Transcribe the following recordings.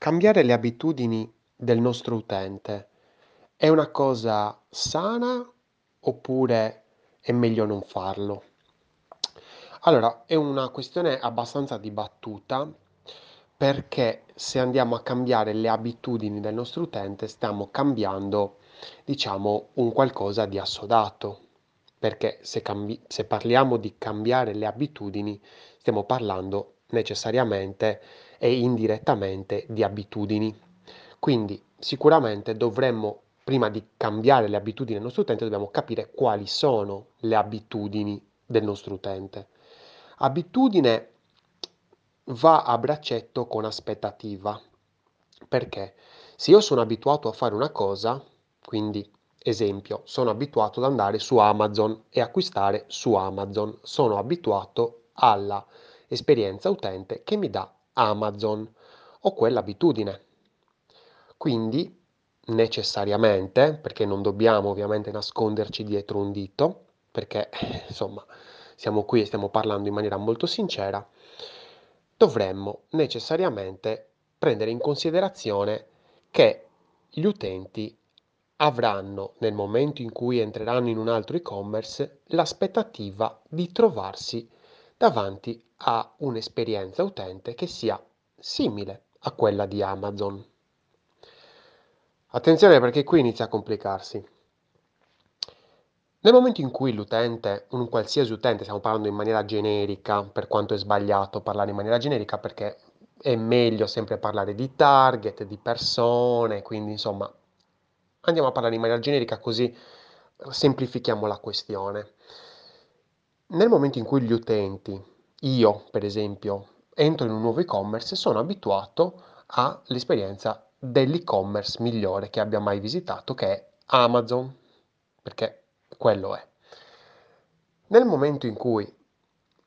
Cambiare le abitudini del nostro utente è una cosa sana oppure è meglio non farlo? Allora, è una questione abbastanza dibattuta perché se andiamo a cambiare le abitudini del nostro utente stiamo cambiando, diciamo, un qualcosa di assodato. Perché se, cambi- se parliamo di cambiare le abitudini stiamo parlando necessariamente e indirettamente di abitudini. Quindi sicuramente dovremmo, prima di cambiare le abitudini del nostro utente, dobbiamo capire quali sono le abitudini del nostro utente. Abitudine va a braccetto con aspettativa. Perché? Se io sono abituato a fare una cosa, quindi esempio, sono abituato ad andare su Amazon e acquistare su Amazon, sono abituato alla esperienza utente che mi dà Amazon. Ho quell'abitudine. Quindi necessariamente, perché non dobbiamo ovviamente nasconderci dietro un dito, perché insomma siamo qui e stiamo parlando in maniera molto sincera, dovremmo necessariamente prendere in considerazione che gli utenti avranno nel momento in cui entreranno in un altro e-commerce l'aspettativa di trovarsi davanti a un'esperienza utente che sia simile a quella di Amazon. Attenzione perché qui inizia a complicarsi. Nel momento in cui l'utente, un qualsiasi utente, stiamo parlando in maniera generica, per quanto è sbagliato parlare in maniera generica perché è meglio sempre parlare di target, di persone, quindi insomma andiamo a parlare in maniera generica così semplifichiamo la questione. Nel momento in cui gli utenti, io per esempio, entro in un nuovo e-commerce, sono abituato all'esperienza dell'e-commerce migliore che abbia mai visitato, che è Amazon, perché quello è. Nel momento in cui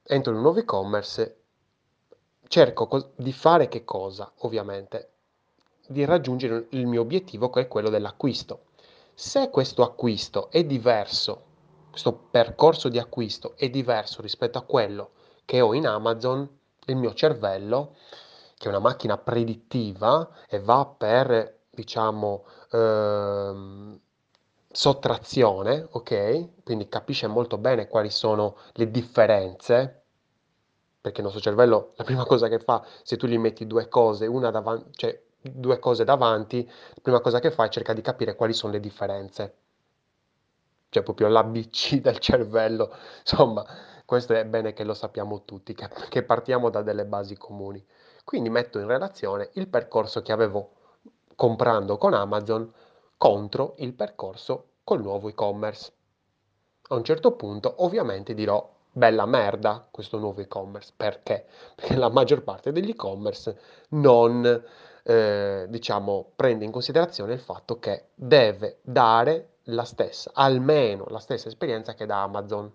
entro in un nuovo e-commerce, cerco di fare che cosa? Ovviamente di raggiungere il mio obiettivo che è quello dell'acquisto. Se questo acquisto è diverso questo percorso di acquisto è diverso rispetto a quello che ho in Amazon, il mio cervello, che è una macchina predittiva e va per, diciamo, ehm, sottrazione, ok? Quindi capisce molto bene quali sono le differenze, perché il nostro cervello, la prima cosa che fa, se tu gli metti due cose, una davanti, cioè due cose davanti, la prima cosa che fa è cercare di capire quali sono le differenze cioè proprio l'ABC del cervello. Insomma, questo è bene che lo sappiamo tutti, che, che partiamo da delle basi comuni. Quindi metto in relazione il percorso che avevo comprando con Amazon contro il percorso col nuovo e-commerce. A un certo punto ovviamente dirò bella merda questo nuovo e-commerce. Perché? Perché la maggior parte degli e-commerce non eh, diciamo, prende in considerazione il fatto che deve dare la stessa, almeno la stessa esperienza che da Amazon.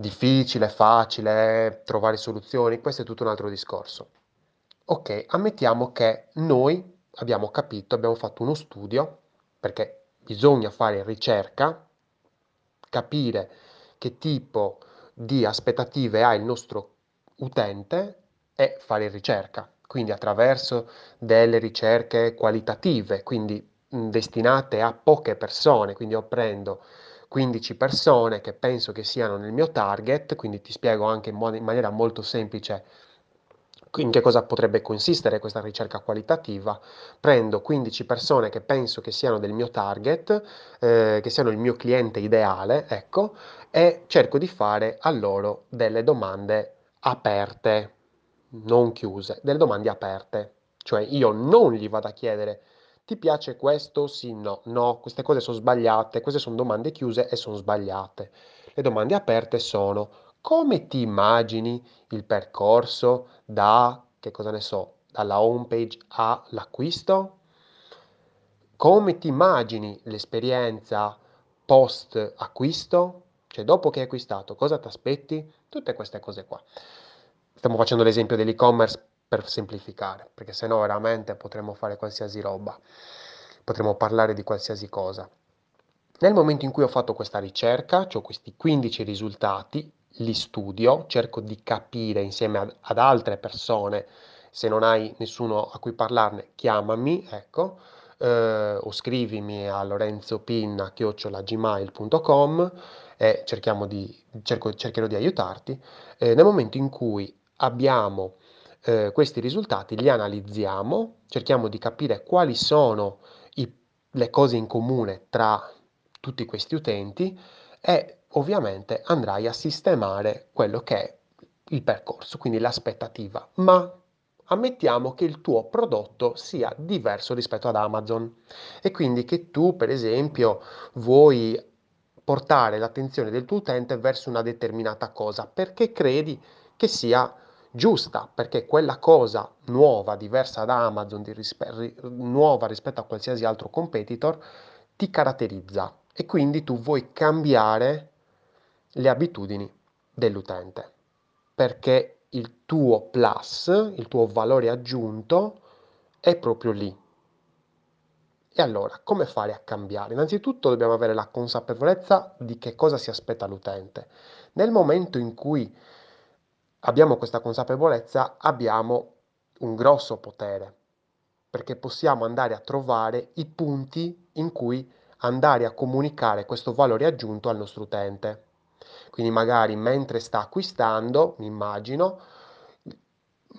Difficile, facile, trovare soluzioni, questo è tutto un altro discorso. Ok, ammettiamo che noi abbiamo capito, abbiamo fatto uno studio, perché bisogna fare ricerca, capire che tipo di aspettative ha il nostro utente e fare ricerca, quindi attraverso delle ricerche qualitative, quindi destinate a poche persone, quindi io prendo 15 persone che penso che siano nel mio target, quindi ti spiego anche in, modo, in maniera molto semplice in che cosa potrebbe consistere questa ricerca qualitativa. Prendo 15 persone che penso che siano del mio target, eh, che siano il mio cliente ideale, ecco, e cerco di fare a loro delle domande aperte, non chiuse, delle domande aperte. Cioè io non gli vado a chiedere ti piace questo? Sì, no, no, queste cose sono sbagliate, queste sono domande chiuse e sono sbagliate. Le domande aperte sono come ti immagini il percorso da, che cosa ne so, dalla home page all'acquisto? Come ti immagini l'esperienza post acquisto? Cioè dopo che hai acquistato, cosa ti aspetti? Tutte queste cose qua. Stiamo facendo l'esempio dell'e-commerce per semplificare, perché se no veramente potremmo fare qualsiasi roba, potremmo parlare di qualsiasi cosa. Nel momento in cui ho fatto questa ricerca, ho questi 15 risultati, li studio, cerco di capire insieme ad, ad altre persone Se non hai nessuno a cui parlarne, chiamami, ecco, eh, o scrivimi a lorenzopinna-gmail.com e cerchiamo di, cerco, cercherò di aiutarti. Eh, nel momento in cui abbiamo eh, questi risultati, li analizziamo, cerchiamo di capire quali sono i, le cose in comune tra tutti questi utenti e ovviamente andrai a sistemare quello che è il percorso, quindi l'aspettativa. Ma ammettiamo che il tuo prodotto sia diverso rispetto ad Amazon e quindi che tu, per esempio, vuoi portare l'attenzione del tuo utente verso una determinata cosa perché credi che sia giusta, perché quella cosa nuova, diversa da Amazon, rispe- nuova rispetto a qualsiasi altro competitor, ti caratterizza e quindi tu vuoi cambiare le abitudini dell'utente perché il tuo plus, il tuo valore aggiunto è proprio lì. E allora, come fare a cambiare? Innanzitutto dobbiamo avere la consapevolezza di che cosa si aspetta l'utente. Nel momento in cui abbiamo questa consapevolezza, abbiamo un grosso potere, perché possiamo andare a trovare i punti in cui andare a comunicare questo valore aggiunto al nostro utente. Quindi magari mentre sta acquistando, mi immagino,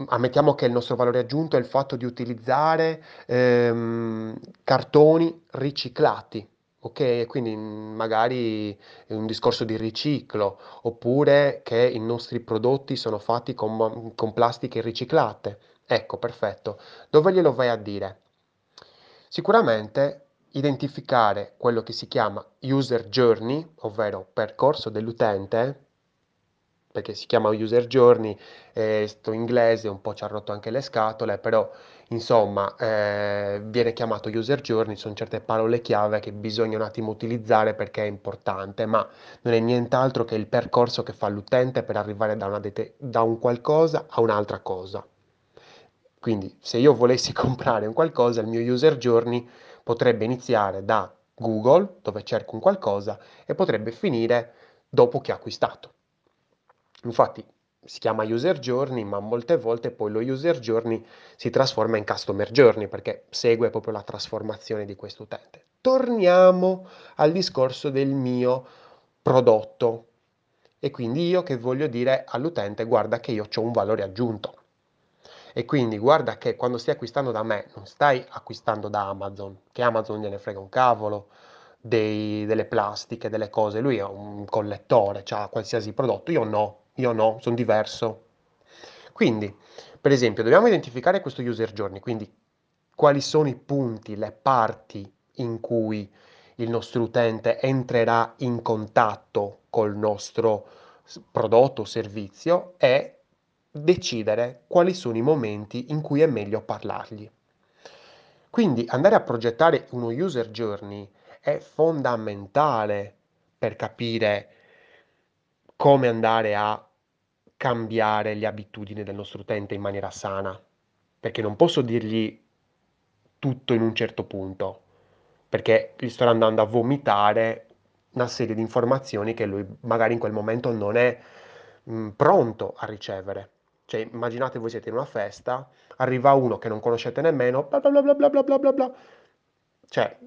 ammettiamo che il nostro valore aggiunto è il fatto di utilizzare ehm, cartoni riciclati, ok? Quindi magari è un discorso di riciclo, oppure che i nostri prodotti sono fatti con, con plastiche riciclate. Ecco, perfetto. Dove glielo vai a dire? Sicuramente identificare quello che si chiama user journey, ovvero percorso dell'utente, perché si chiama user journey, eh, sto inglese un po' ci ha rotto anche le scatole, però insomma eh, viene chiamato user journey, sono certe parole chiave che bisogna un attimo utilizzare perché è importante, ma non è nient'altro che il percorso che fa l'utente per arrivare da, dete- da un qualcosa a un'altra cosa. Quindi se io volessi comprare un qualcosa, il mio user journey potrebbe iniziare da Google, dove cerco un qualcosa, e potrebbe finire dopo che ho acquistato. Infatti si chiama user journey, ma molte volte poi lo user journey si trasforma in customer journey perché segue proprio la trasformazione di questo utente. Torniamo al discorso del mio prodotto e quindi io che voglio dire all'utente guarda che io ho un valore aggiunto. E quindi guarda che quando stai acquistando da me non stai acquistando da Amazon, che Amazon gliene frega un cavolo dei, delle plastiche, delle cose, lui è un collettore, ha qualsiasi prodotto, io no, io no, sono diverso. Quindi, per esempio, dobbiamo identificare questo user journey, quindi quali sono i punti, le parti in cui il nostro utente entrerà in contatto col nostro prodotto o servizio e decidere quali sono i momenti in cui è meglio parlargli. Quindi andare a progettare uno user journey è fondamentale per capire come andare a cambiare le abitudini del nostro utente in maniera sana, perché non posso dirgli tutto in un certo punto, perché gli sto andando a vomitare una serie di informazioni che lui magari in quel momento non è mh, pronto a ricevere. Cioè, immaginate voi siete in una festa, arriva uno che non conoscete nemmeno, bla bla bla bla bla bla bla bla. Cioè,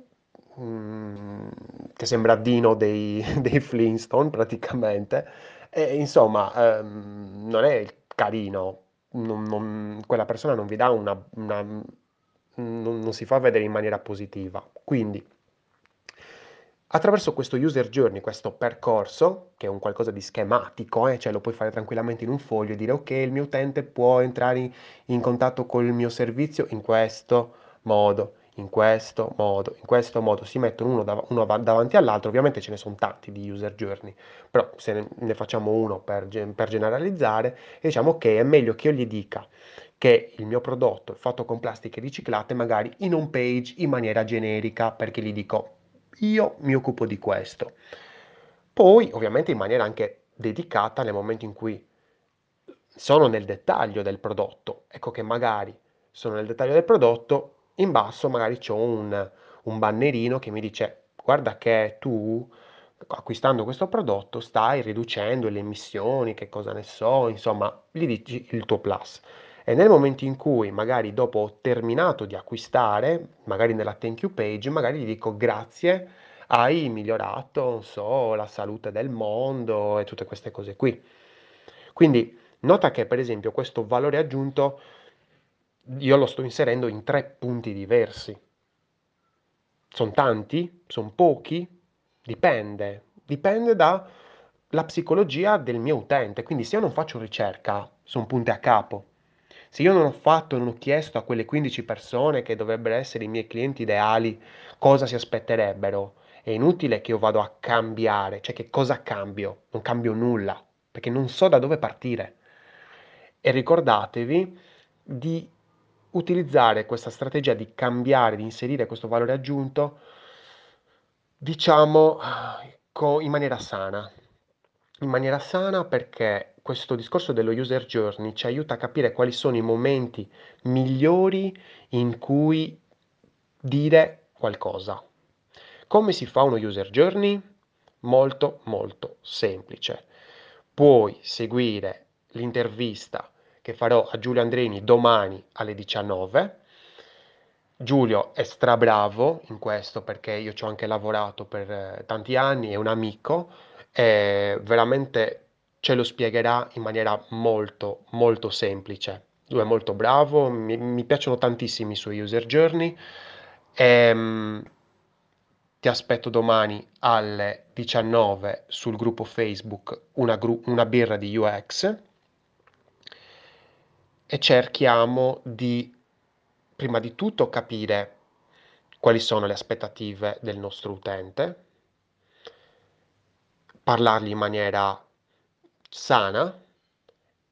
mm, che sembra Dino dei, dei Flintstone praticamente. E, insomma, ehm, non è carino. Non, non, quella persona non vi dà una, una non, non si fa vedere in maniera positiva. Quindi Attraverso questo user journey, questo percorso, che è un qualcosa di schematico, eh, cioè lo puoi fare tranquillamente in un foglio e dire ok, il mio utente può entrare in, in contatto con il mio servizio in questo modo, in questo modo, in questo modo, si mettono uno, dav- uno davanti all'altro, ovviamente ce ne sono tanti di user journey, però se ne, ne facciamo uno per, per generalizzare, diciamo ok, è meglio che io gli dica che il mio prodotto è fatto con plastiche riciclate magari in un page in maniera generica perché gli dico io mi occupo di questo. Poi, ovviamente in maniera anche dedicata nel momento in cui sono nel dettaglio del prodotto. Ecco che magari sono nel dettaglio del prodotto, in basso magari c'è un, un bannerino che mi dice guarda che tu acquistando questo prodotto stai riducendo le emissioni, che cosa ne so, insomma, gli dici il tuo plus. E nel momento in cui magari dopo ho terminato di acquistare, magari nella thank you page, magari gli dico grazie, hai migliorato, non so, la salute del mondo e tutte queste cose qui. Quindi nota che per esempio questo valore aggiunto io lo sto inserendo in tre punti diversi. Sono tanti? Sono pochi? Dipende. Dipende dalla psicologia del mio utente. Quindi se io non faccio ricerca su un punto a capo, se io non ho fatto, non ho chiesto a quelle 15 persone che dovrebbero essere i miei clienti ideali cosa si aspetterebbero, è inutile che io vado a cambiare, cioè che cosa cambio? Non cambio nulla, perché non so da dove partire. E ricordatevi di utilizzare questa strategia di cambiare, di inserire questo valore aggiunto, diciamo, in maniera sana. In maniera sana perché questo discorso dello user journey ci aiuta a capire quali sono i momenti migliori in cui dire qualcosa. Come si fa uno user journey? Molto molto semplice. Puoi seguire l'intervista che farò a Giulio Andrini domani alle 19. Giulio è strabravo in questo perché io ci ho anche lavorato per eh, tanti anni, è un amico e veramente ce lo spiegherà in maniera molto molto semplice. Lui è molto bravo, mi, mi piacciono tantissimi i suoi user journey. E, ehm, ti aspetto domani alle 19 sul gruppo Facebook una, gru- una birra di UX e cerchiamo di, prima di tutto, capire quali sono le aspettative del nostro utente, parlargli in maniera sana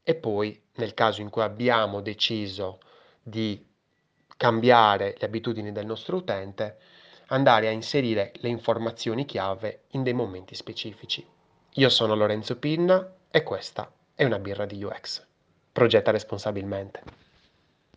e poi, nel caso in cui abbiamo deciso di cambiare le abitudini del nostro utente, andare a inserire le informazioni chiave in dei momenti specifici. Io sono Lorenzo Pinna e questa è una birra di UX progetta responsabilmente.